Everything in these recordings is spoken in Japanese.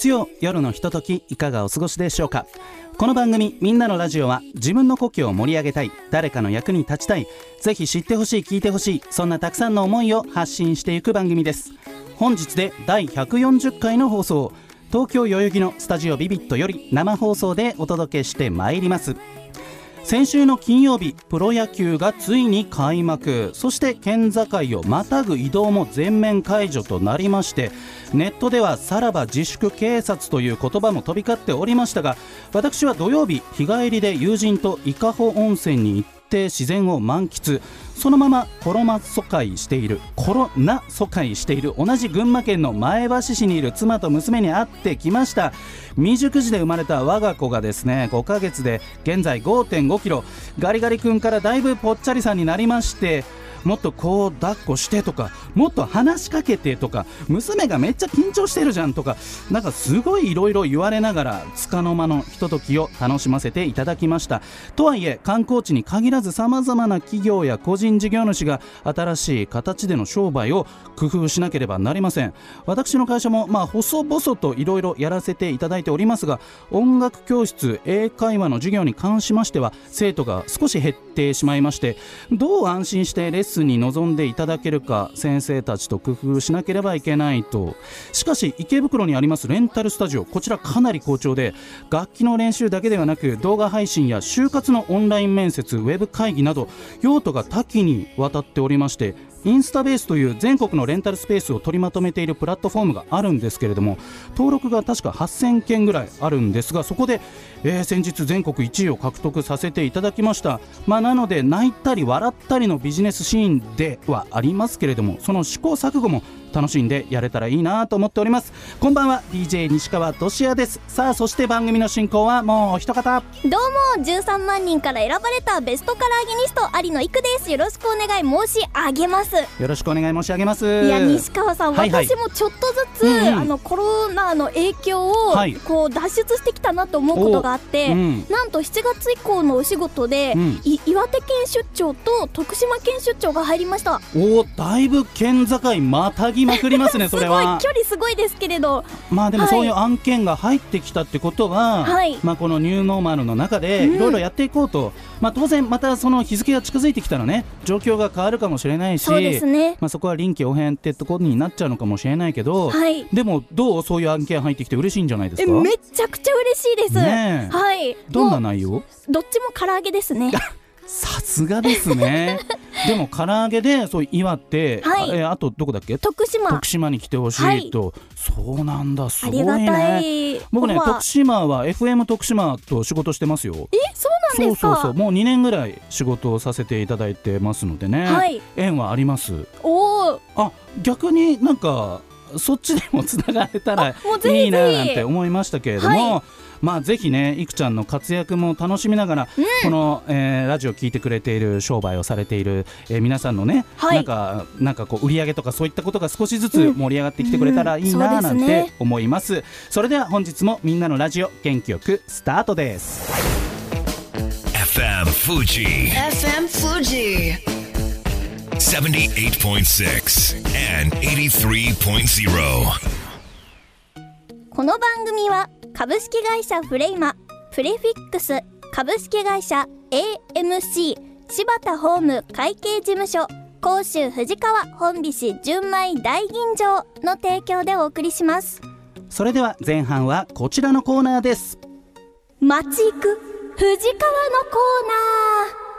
月曜夜のひとときいかがお過ごしでしょうか？この番組「みんなのラジオ」は自分の故郷を盛り上げたい誰かの役に立ちたいぜひ知ってほしい聞いてほしいそんなたくさんの思いを発信していく番組です。本日で第140回の放送東京代々木のスタジオビビットより生放送でお届けしてまいります。先週の金曜日プロ野球がついに開幕。そして県境をまたぐ移動も全面解除となりましてネットではさらば自粛警察という言葉も飛び交っておりましたが私は土曜日日帰りで友人と伊香保温泉に行って自然を満喫。そのままコロナ疎開している。コロナ疎開している。同じ群馬県の前橋市にいる妻と娘に会ってきました。未熟児で生まれた我が子がですね5ヶ月で現在5 5 k g ガリガリ君からだいぶぽっちゃりさんになりましてもっとこう抱っこしてとかもっと話しかけてとか娘がめっちゃ緊張してるじゃんとかなんかすごいいろいろ言われながら束の間のひとときを楽しませていただきました。とはいえ観光地に限らずさまざまな企業や個人事業主が新しい形での商売を工夫しなければなりません。私の会社もまあ細々といろいろやらせていただいておりますが音楽教室英会話の授業に関しましては生徒が少し減ってしまいましてどう安心してレッスに臨んでいただけるか先生たちと工夫しなければいけないと。しかし池袋にありますレンタルスタジオ。こちらかなり好調で楽器の練習だけではなく動画配信や就活のオンライン面接ウェブ会議など用途が多岐にわたっておりましてインスタベースという全国のレンタルスペースを取りまとめているプラットフォームがあるんですけれども登録が確か8000件ぐらいあるんですがそこで、えー、先日全国1位を獲得させていただきました、まあ、なので泣いたり笑ったりのビジネスシーンではありますけれどもその試行錯誤も楽しんでやれたらいいなと思っております。こんばんは DJ 西川俊也です。さあそして番組の進行はもう一方。どうも13万人から選ばれたベストカラーゲニスト有野育です。よろしくお願い申し上げます。よろしくお願い申し上げます。いや西川さん、はいはい、私もちょっとずつ、うんうん、あのコロナの影響を、はい、こう脱出してきたなと思うことがあって、うん、なんと7月以降のお仕事で、うん、岩手県出張と徳島県出張が入りました。おだいぶ県境またぎぎまくりますね、それは。距離すごいですけれど。まあでもそういう案件が入ってきたってことは、はい、まあこのニューノーマルの中でいろいろやっていこうと、うん、まあ当然またその日付が近づいてきたらね、状況が変わるかもしれないし、そうですね。まあそこは臨機応変ってところになっちゃうのかもしれないけど、はい、でもどうそういう案件入ってきて嬉しいんじゃないですか？めちゃくちゃ嬉しいです。ね、はい。どんな内容？どっちも唐揚げですね。さすがですね。でも唐揚げでそう岩手、はい、えあとどこだっけ？徳島。徳島に来てほしいと、はい、そうなんだすごいね。僕ね徳島は FM 徳島と仕事してますよ。えそうなんですか？そうそうそう。もう2年ぐらい仕事をさせていただいてますのでね、はい、縁はあります。おおあ逆になんかそっちでもつながれたらいいななんて思いましたけれども、はいまあぜひねいくちゃんの活躍も楽しみながら、うん、この、えー、ラジオ聞いてくれている商売をされている、えー、皆さんのね、はい、なんかなんかこう売り上げとかそういったことが少しずつ盛り上がってきてくれたらいいななんて思います、うんうんそす。ね、それでは本日もみんなのラジオ元気よくスタートです。FM Fuji FM Fuji 78.6 and 83.0この番組は株式会社フレイマプレフィックス株式会社 AMC 柴田ホーム会計事務所甲州藤川本菱純米大吟醸の提供でお送りします。それでは前半はこちらのコーナーです。街行く藤川のコーナー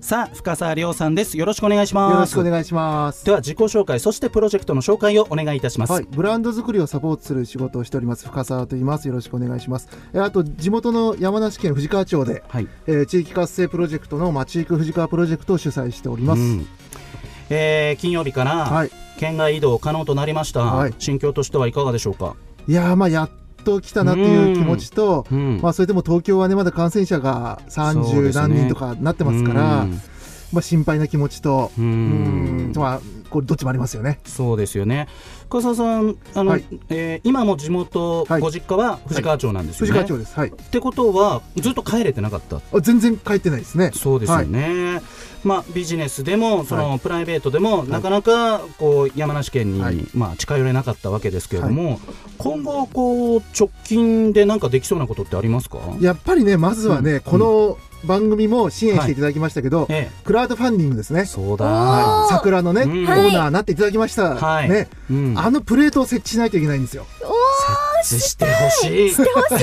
さあ深澤亮さんです。よろしくお願いします。よろしくお願いします。では自己紹介そしてプロジェクトの紹介をお願いいたします、はい、ブランド作りをサポートする仕事をしております深澤と言います。よろしくお願いします。えあと地元の山梨県富士川町で、はい、えー、地域活性プロジェクトの町行く富士川プロジェクトを主催しております、うん、えー、金曜日から、はい、県外移動可能となりました、はい、心境としてはいかがでしょうか？いやまあやっと来たなっていう気持ちと、まあ、それでも東京はねまだ感染者が30何人とかなってますから。まあ、心配な気持ちとううん。んまあこれどっちもありますよね。そうですよね。深澤さんあの、はい。えー今も地元、はい。ご実家は藤川町なんですよね、藤川町です。はい。ってことはずっと帰れてなかった。あ全然帰ってないですね。そうですよね、まあ、ビジネスでもその、プライベートでも、なかなかこう山梨県に、はい。まあ、近寄れなかったわけですけれども、今後こう直近で何かできそうなことってありますか？やっぱりねまずはね、うん。この番組も支援していただきましたけど、えクラウドファンディングですね。え、そうだ、桜のね、うん。オーナーになっていただきました、はい。ね、うん、あのプレートを設置しないといけないんですよ。設置してほしい。してほし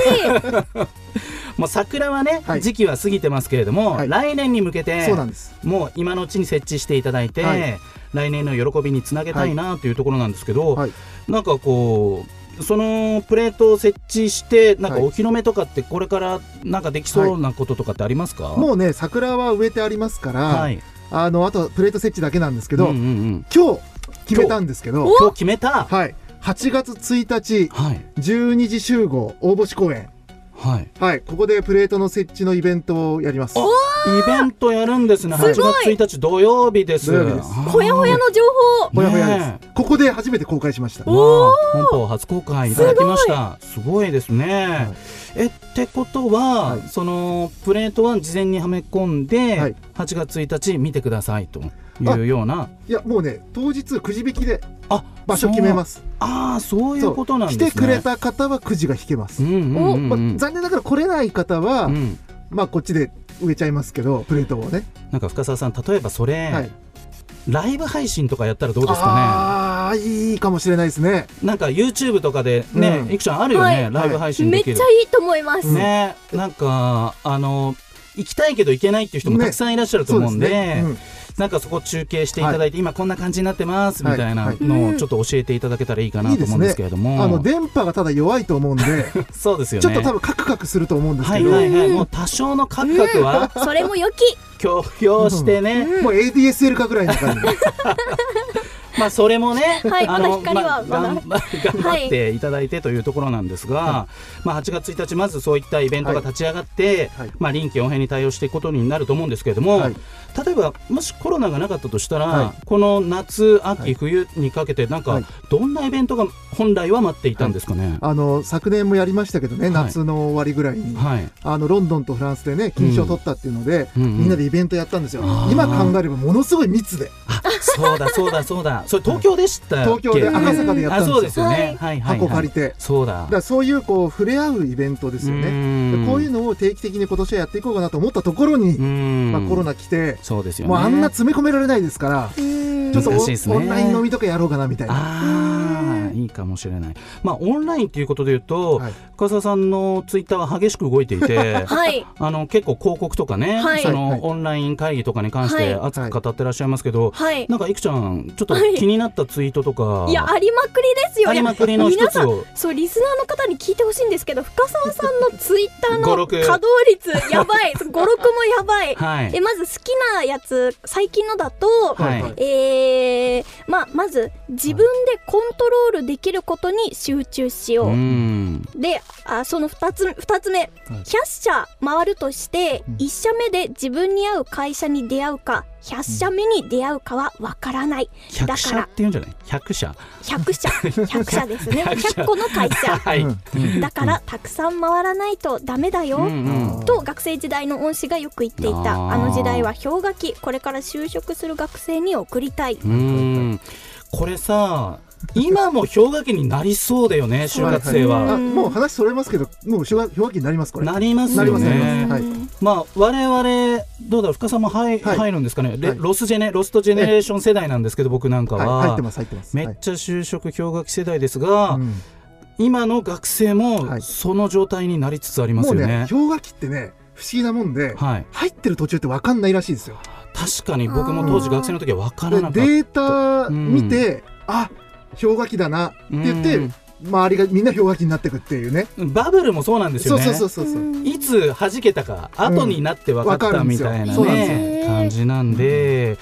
い。もう桜はね、はい。時期は過ぎてますけれども、はい。来年に向けてそうなんです。もう今のうちに設置していただいて、はい。来年の喜びにつなげたいなというところなんですけど、はい。なんかこうそのプレートを設置してなんかはい。お披露目とかってこれからなんかできそうなこととかってありますか、もうね桜は植えてありますから、はい。あのあとプレート設置だけなんですけど、うんうんうん。今日決めたんですけど今日？決めた？はい。8月1日はい。12時集合大星公園はい。はい。ここでプレートの設置のイベントをやります。イベントやるんですね。8すごい。月1日土曜日です。ほやほやの情報。ほやほやです、ねここで初めて公開しました。本邦初公開いただきました。すごいですね、えってことは、はい。そのプレートは事前にはめ込んで、はい。8月1日見てくださいというような。いやもうね当日くじ引きであ場所決めます。すああそういうことなんですね。来てくれた方はくじが引けます、うんうんうんうん。まあ、残念ながら来れない方は、うん。まあこっちで植えちゃいますけどプレートをね。なんか深澤さん例えばそれ、はい。ライブ配信とかやったらどうですかああいいかもしれないですね。ねなんか YouTube とかでね、うん。いくちゃんあるよね、はい。ライブ配信めっちゃいいと思います、ね。なんかあの行きたいけど行けないっていう人もたくさんいらっしゃると思うんで,、ね。うんなんかそこ中継していただいて、今こんな感じになってますみたいなはい。のをちょっと教えていただけたらいいかなと思うんですけれども、あの電波がただ弱いと思うんで。そうですよね。ちょっと多分カクカクすると思うんですけど、はいはいはい。もう多少のカクカクはそれも良き。強要してね、もう ADSL かぐらいの感じ まあそれもね、はいあのまだ 頑張ってい。ただいてというところなんですが、まあ8月1日まずそういったイベントが立ち上がって、はい。まあ臨機応変に対応していくことになると思うんですけれども、はい。例えばもしコロナがなかったとしたら、はこの夏秋、はい。冬にかけてなんかはい。どんなイベントが本来は待っていたんですかね？あの昨年もやりましたけどね、はい。夏の終わりぐらいに、はい、あのロンドンとフランスでね金賞を取ったっていうので、みんなでイベントやったんですよ、今考えればものすごい密で。あそうだそうだそうだそれ東京でしたっけ、東京で赤坂でやったんですよ。あそうですよね、はい、はいはい箱借りて、そうだ。だからそういうこう触れ合うイベントですよね。こういうのを定期的に今年はやっていこうかなと思ったところに、まあ、コロナ来て、そうですよね。もうあんな詰め込められないですから、うんちょっと難しいですねオンライン飲みとかやろうかなみたいな。ああいいかもしれない。まあオンラインということで言うと、はい。深澤さんのツイッターは激しく動いていて はい。あの結構広告とかね、はい。その、はい。オンライン会議とかに関しはい。て熱く語ってらっしゃいますけど、はい。なんかいくちゃんちょっとはい気になったツイートとか、いやありまくりですよ。ありまくりの一皆さんつをそうリスナーの方に聞いてほしいんですけど深澤さんのツイッターの稼働率やばい。語録もやばい、はい。えまず好きなやつ最近のだと、はい。はいえーまあ、まず自分でコントロールできることに集中しよう、うん。であその2つ二つ目、100社回るとして1社目で自分に合う会社に出会うか100社目に出会うかはわからない、100だから社っていうんじゃない？100社？100社。100社ですね。100社。100個の会社。はい、うん。だからたくさん回らないとダメだよ、うんうん。と学生時代の恩師がよく言っていた。あの時代は氷河期。これから就職する学生に送りたい、うん。これさ今も氷河期になりそうだよね就活生は、あもう話それますけどもう氷河期になりますこれ。なりますよなりますなりねまい。まあ我々どうだろう深さんも入,、はい。入るんですかね、レはい。ロスジェネロストジェネレーション世代なんですけど僕なんかは、はい入ってます入ってます。めっちゃ就職氷河期世代ですが、はいうん。今の学生もはい。その状態になりつつありますよね。ね氷河期ってね不思議なもんで、はい、入ってる途中って分かんないらしいですよ。確かに僕も当時学生の時は分からなかった。でデータ見て、あ氷河期だなって言って、うん。周りがみんな氷河期になっていくっていうね。バブルもそうなんですよね。そうそうそうそういつ弾けたか後になって分かわったみたいなねよ。感じなんで。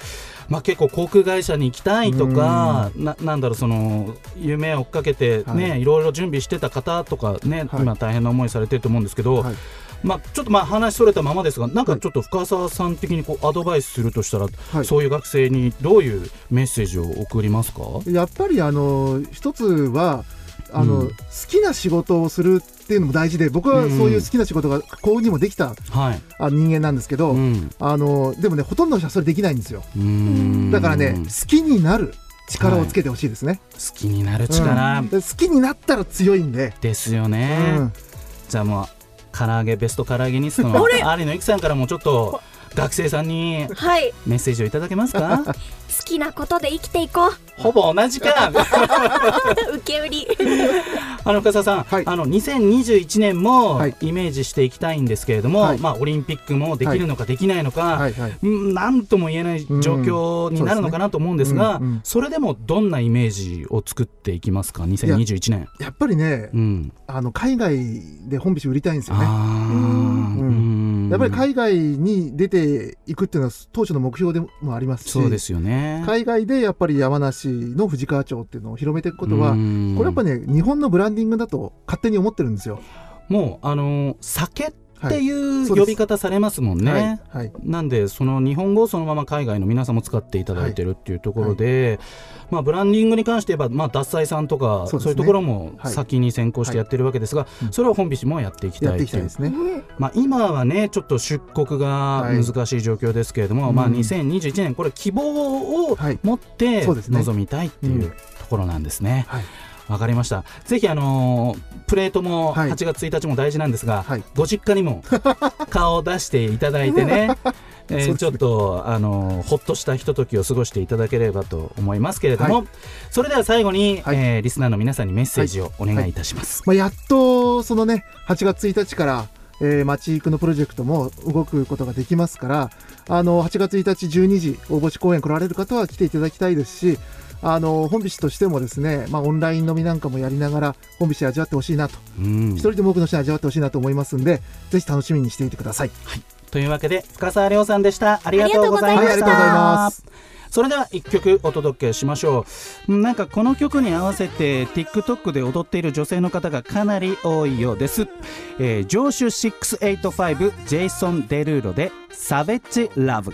まあ、結構航空会社に行きたいとか、ななんだろうその夢を追っかけてね、、はいろいろ準備してた方とかね、はい。今大変な思いされてると思うんですけど、はいまあ、ちょっとまあ話それたままですがなんかちょっと深澤さん的にこうアドバイスするとしたら、はい、そういう学生にどういうメッセージを送りますか？やっぱりあの一つはあの、うん、好きな仕事をするっていうのも大事で僕はそういう好きな仕事が幸運にもできた、うん、あ人間なんですけど、うん、あのでもねほとんどの人はそれできないんですよ。だからね好きになる力をつけてほしいですね、はい、好きになる力、好きになったら強いんで。ですよね、じゃあもう唐揚げベスト唐揚げニストの有野由さんからもちょっと学生さんにメッセージをいただけますか、はい、好きなことで生きていこう。ほぼ同じか。受け売り。あの深澤さん、はい、あの2021年もイメージしていきたいんですけれども、はい、まあオリンピックもできるのかできないのか、はいはい、なんとも言えない状況になるのかなと思うんですが、そ、ね。うんうん、それでもどんなイメージを作っていきますか？2021年。やっぱりね、うん、あの海外で本菱売りたいんですよね。やっぱり海外に出ていくっていうのは当初の目標でもありますしそうですよね海外でやっぱり山梨の富士川町っていうのを広めていくことはこれやっぱね日本のブランディングだと勝手に思ってるんですよ。もうあの酒っていう呼び方されますもんね、はい。はい、なんでその日本語をそのまま海外の皆さんも使っていただいてるっていうところで、はい、まあ、ブランディングに関して言えば、まあ、脱菜さんとかそう、ね,、いうところも先に先行してやってるわけですが、それを本菱もやっていきたいという、ね、まあ、今はねちょっと出国が難しい状況ですけれども、まあ、2021年これ希望を持って臨みたいっていうところなんですね。はいわかりました。ぜひあのー、プレートも8月1日も大事なんですが、はい、ご実家にも 顔を出していただいてね。えー、ちょっとあのほっとしたひとときを過ごしていただければと思いますけれども、はい、それでは最後に、はい、えー、リスナーの皆さんにメッセージをお願いいたします、はい、まあ、やっとそのね8月1日からえー、町行くのプロジェクトも動くことができますから、あの、8月1日12時、大星公園来られる方は来ていただきたいですし、あの本菱としてもですね、まあ、オンライン飲みなんかもやりながら本菱味わってほしいなと、うん、一人でも多くの人に味わってほしいなと思いますんでぜひ楽しみにしていてください。はい、というわけで深澤亮さんでした。ありがとうございました。ありがとうございます。それでは一曲お届けしましょう。なんかこの曲に合わせて TikTok で踊っている女性の方がかなり多いようです、えー、上州685ジェイソン・デルーロでサベッジ・ラブ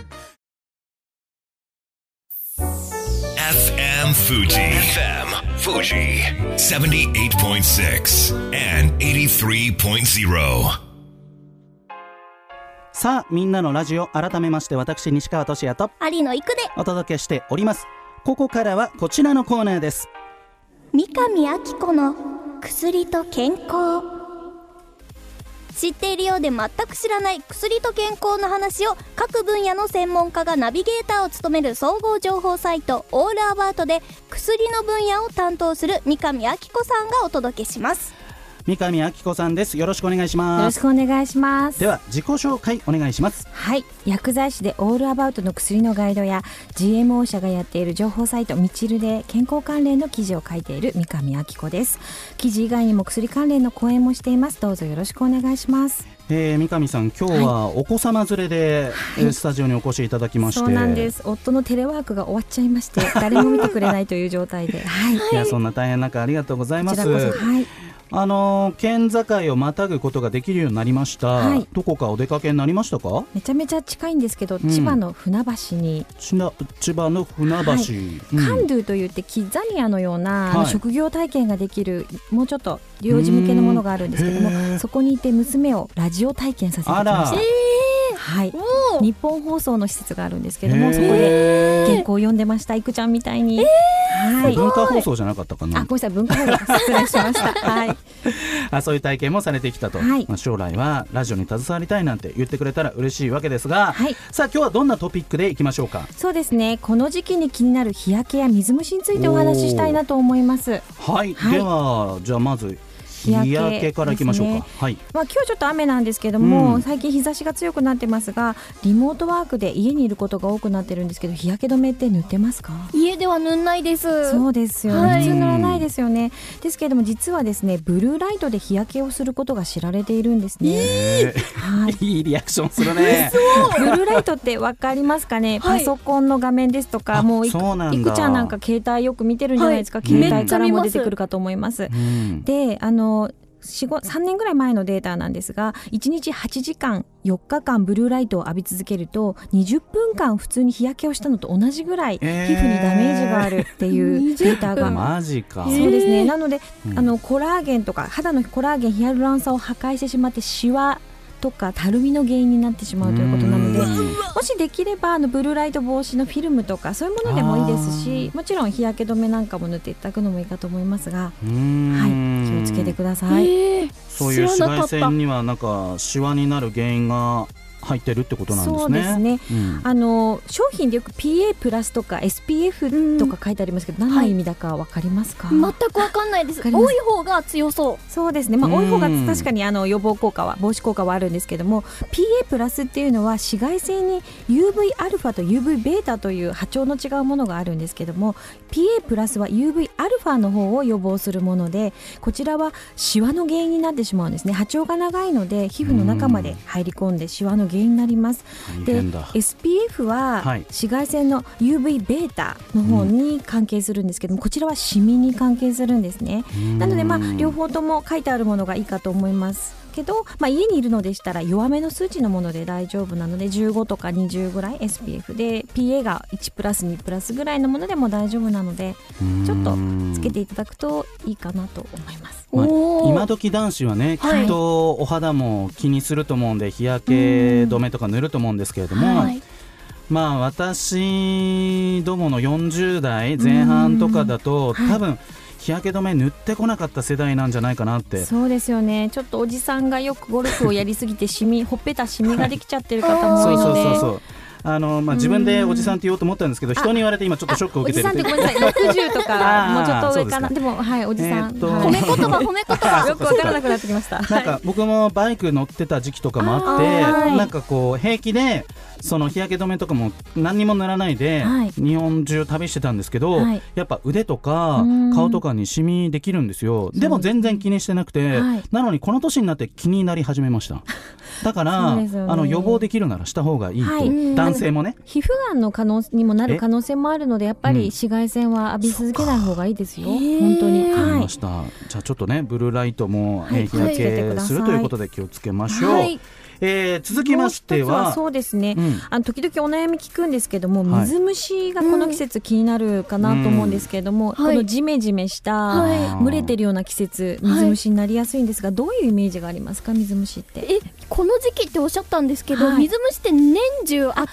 FM Fuji. FM Fuji. 78.6 and 83.0. さあみんなのラジオ改めまして私西川俊也と有野育でお届けしておりますここからはこちらのコーナーです三上明子の薬と健康知っているようで全く知らない薬と健康の話を各分野の専門家がナビゲーターを務める総合情報サイトオールアバートで薬の分野を担当する三上明子さんがお届けします。三上明子さんです。よろしくお願いします。よろしくお願いします。では自己紹介お願いします。はい。薬剤師でオールアバウトの薬のガイドや GMO 社がやっている情報サイトみちるで健康関連の記事を書いている三上明子です。記事以外にも薬関連の講演もしています。どうぞよろしくお願いします。えー、三上さん、今日はお子様連れで、はい、スタジオにお越しいただきまして、そうなんです。夫のテレワークが終わっちゃいまして、誰も見てくれないという状態で、はい。いや、そんな大変な中、ありがとうございます。はい。あの県境をまたぐことができるようになりました、はい、どこかお出かけになりましたか？めちゃめちゃ近いんですけど、うん、千葉の船橋に。千葉の船橋、はい。うん、カンドゥといってキッザニアのような、職業体験ができるもうちょっと幼児向けのものがあるんですけどもそこにいて娘をラジオ体験させてきました。はい、日本放送の施設があるんですけどもそこで原稿を読んでましたいくちゃんみたいに、はい、文化放送じゃなかったかな？あごめんなさい文化放送失礼しました。はい。あそういう体験もされてきたと、はい、まあ、将来はラジオに携わりたいなんて言ってくれたら嬉しいわけですが、はい、さあ今日はどんなトピックでいきましょうか？そうですね。この時期に気になる日焼けや水虫についてお話ししたいなと思います。はい、ではじゃあまず日焼けからいきましょうか、ね、はい、まあ、今日ちょっと雨なんですけども、うん、最近日差しが強くなってますがリモートワークで家にいることが多くなってるんですけど日焼け止めって塗ってますか？家では塗んないです。そうですよね、はい、普通塗らないですよね。ですけれども実はですねブルーライトで日焼けをすることが知られているんですね、えー、はい、いいリアクションするね。ブルーライトってわかりますかね、パソコンの画面ですとかもういくちゃんなんか携帯よく見てるんじゃないですか、はい、携帯からも出てくるかと思います、うん、であの3年ぐらい前のデータなんですが1日8時間4日間ブルーライトを浴び続けると20分間普通に日焼けをしたのと同じぐらい皮膚にダメージがあるっていうデータが、マジか。そうですね。なので、あのコラーゲンとか肌のコラーゲンヒアルロン酸を破壊してしまってシワとかたるみの原因になってしまうということなのでもしできればあのブルーライト防止のフィルムとかそういうものでもいいですしもちろん日焼け止めなんかも塗っていただくのもいいかと思いますが、はい、気をつけてください。そういう紫外線にはなんかシワになる原因が入ってるってことなんですね。そうですね。うん、あの商品でよく PA プラスとか SPF とか書いてありますけど、何の意味だかわかりますか？全くわかんないです。多い方が強そう。そうですね。まあ多い方が確かにあの予防効果は防止効果はあるんですけども、PA プラスっていうのは紫外線に UV アルファと UV ベータという波長の違うものがあるんですけども、PA プラスは UV アルファの方を予防するもので、こちらはシワの原因になってしまうんですね。波長が長いので皮膚の中まで入り込んでシワの原因になります。で SPF は紫外線の UV ベータの方に関係するんですけども、こちらはシミに関係するんですね。なのでまあ両方とも書いてあるものがいいかと思います。けど、まあ、家にいるのでしたら弱めの数値のもので大丈夫なので15とか20ぐらい SPF で PA が1プラス2プラスぐらいのものでも大丈夫なのでちょっとつけていただくといいかなと思います。まあ、今時男子はね、きっとお肌も気にすると思うんで日焼け止めとか塗ると思うんですけれども、はい、まあ私どもの40代前半とかだと、多分日焼け止め塗ってこなかった世代なんじゃないかなって。そうですよね。ちょっとおじさんがよくゴルフをやりすぎてシミほっぺたシミができちゃってる方も多いので。そうそうそうそう。あのまあ、自分でおじさんって言おうと思ったんですけど、人に言われて今ちょっとショックを受けてるおじさんってごめんなさい、六十とかもうちょっと上かな、でもはいおじさん、褒め言葉褒め言葉よくわから。なくなってきました。なん。か僕もバイク乗ってた時期と。かもあって、なんかこう平気でその日焼け止めとかも何にも塗らないで、日本中旅してたんですけど、やっぱ腕とか顔とかにシミできるんですよ。でも全然気にしてなくて、なのにこの年になって気になり始めました。だから、あの予防できるならした方がいいと、男性もね。皮膚がんの可能にもなる可能性もあるのでやっぱり紫外線は浴び続けない方がいいですよ、本当に、はい、じゃあちょっとねブルーライトも、日焼けするということで気をつけましょう、はいえー、続きましては。そうですね、うん、あの時々お悩み聞くんですけども水虫がこの季節気になるかなと思うんですけれども、うん、このジメジメした、はい、蒸れてるような季節水虫になりやすいんですが、どういうイメージがありますか？水虫って。えこの時期っておっしゃったんですけど、水虫って年中あ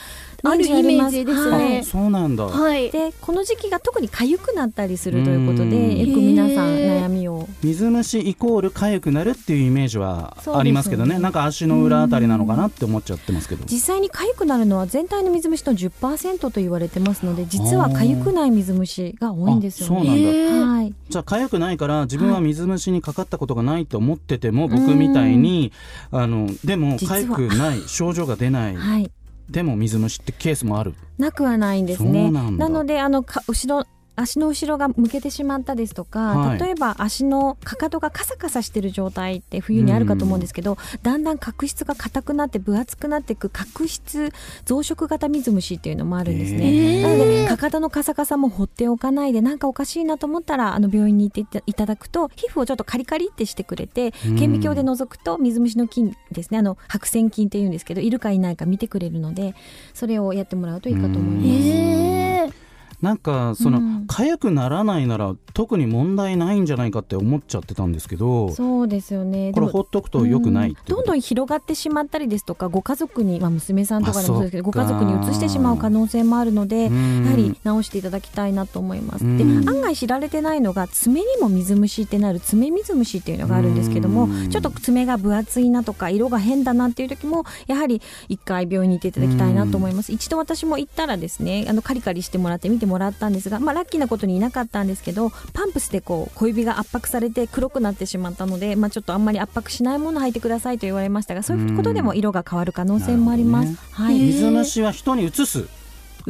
あるイメージですね。そうなんだ。はい。でこの時期が特に痒くなったりするということで、よく皆さん悩みを。水虫イコール痒くなるっていうイメージはありますけどね。ねなんか足の裏あたりなのかなって思っちゃってますけど。実際に痒くなるのは全体の水虫の10%と言われてますので、実は痒くない水虫が多いんですよね。そうなんだ。はい。じゃあ痒くないから自分は水虫にかかったことがないと思ってても、僕みたいにあのでも痒くない症状が出ない。はい。でも水虫ってケースもある。なくはないんですね。なのであのか後ろ足の後ろが向けてしまったですとか、はい、例えば足のかかとがカサカサしてる状態って冬にあるかと思うんですけど、だんだん角質が硬くなって分厚くなっていく角質増殖型水虫っていうのもあるんですね。なのでかかとのカサカサも放っておかないでなんかおかしいなと思ったらあの病院に行っていただくと皮膚をちょっとカリカリってしてくれて顕微鏡で覗くと水虫の菌ですねあの白癬菌っていうんですけどいるかいないか見てくれるのでそれをやってもらうといいかと思います。なんかその、うん、痒くならないなら特に問題ないんじゃないかって思っちゃってたんですけどそうですよね。これほっとくとよくない、うん、どんどん広がってしまったりですとかご家族に、まあ、娘さんとかでもそうですけどご家族に移してしまう可能性もあるのでやはり直していただきたいなと思います。で案外知られてないのが爪にも水虫ってなる爪水虫っていうのがあるんですけどもちょっと爪が分厚いなとか色が変だなっていう時もやはり一回病院に行っていただきたいなと思います。一度私も行ったらですねあのカリカリしてもらって見てもらったんですが、まあ、ラッキーなことにいなかったんですけどパンプスでこう小指が圧迫されて黒くなってしまったので、まあ、ちょっとあんまり圧迫しないものを履いてくださいと言われましたがそういうことでも色が変わる可能性もあります。ね、はい、水虫は人に移す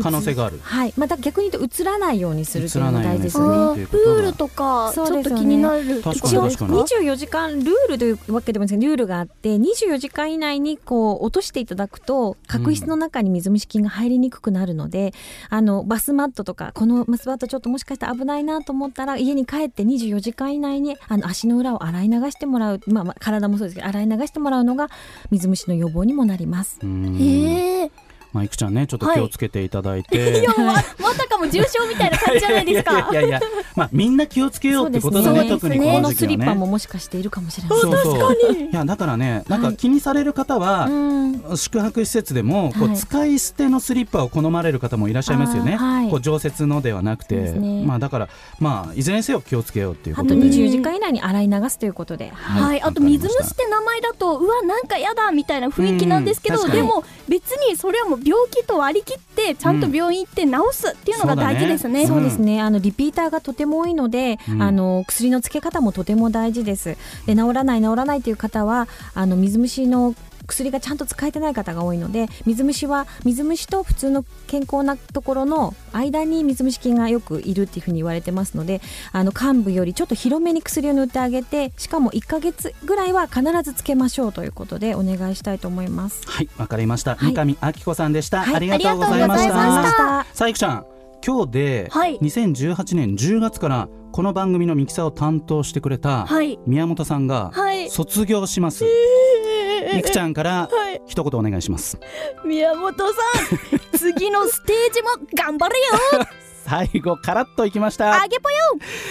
可能性がある。はい。また逆に言うと映らないようにするっていうのも大事ですね。にプールとかちょっと気になる。確か一応に確かに。24時間ルールというわけでもないんですけどルールがあって24時間以内にこう落としていただくと角質の中に水虫菌が入りにくくなるので、あのバスマットとかこのバスマットちょっともしかしたら危ないなと思ったら家に帰って24時間以内にあの足の裏を洗い流してもらう、まあ、まあ体もそうですけど洗い流してもらうのが水虫の予防にもなります。うん。へえまあいくちゃんねちょっと気をつけていただいて、いやままさかも重症みたいな感じじゃないですか。いやいやいや まあみんな気をつけようってことだね。特にここのスの時期はねリッパももしかしているかもしれない。そうそう。いやだからねなんか気にされる方は、うん。宿泊施設でもこうはい。使い捨てのスリッパを好まれる方もいらっしゃいますよね、はい。こう常設のではなくて、ね。まあだからまあいずれにせよ気をつけようっていうこあととで24時間以内に洗い流すということで。はい、あと水虫って名前だとうわなんかやだみたいな雰囲気なんですけど、でも別にそれはもう病気と割り切ってちゃんと病院行って治すっていうのが大事ですね。そうですね。あのリピーターがとても多いので、うん。あの薬の付け方もとても大事です。で治らない治らないという方はあの水虫の薬がちゃんと使えてない方が多いので水虫は水虫と普通の健康なところの間に水虫菌がよくいるっていうふうに言われてますのであの患部よりちょっと広めに薬を塗ってあげてしかも1ヶ月ぐらいは必ずつけましょうということでお願いしたいと思います。はいわかりました、はい。三上明子さんでした、はい。ありがとうございました。たさあいくちゃん今日ではい。2018年10月からこの番組のミキサーを担当してくれたはい。宮本さんがはい。卒業します、いくちゃんからはい。一言お願いします。宮本さん 次のステージも頑張れよ。最後カラッといきました。あげぽよ。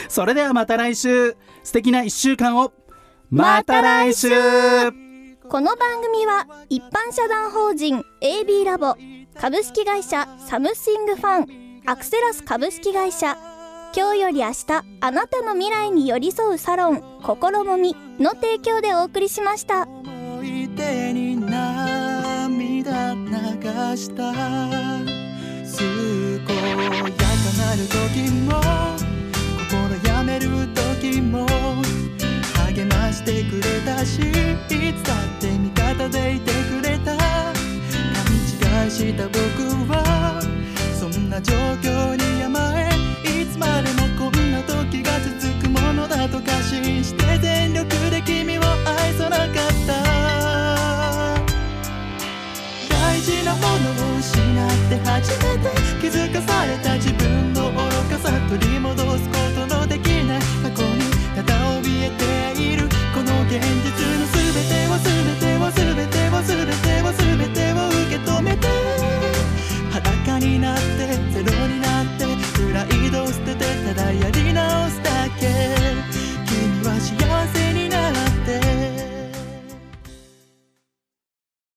それではまた来週。素敵な1週間を。また来週。この番組は一般社団法人 AB ラボ株式会社サムシングファンアクセラス株式会社。今日より明日あなたの未来に寄り添うサロン心もみの提供でお送りしました。思い出に涙流した。健やかなる時も心やめる時も励ましてくれたしいつだって味方でいてくれた。勘違いした僕はな状況に甘えいつまでもこんな時が続くものだと過信して全力で君を愛さなかった。大事なものを失って初めて気づかされた自分の愚かさ取り戻すことのできない過去にただ怯えている。この現実の全てを全てを全てを全ては全てを全て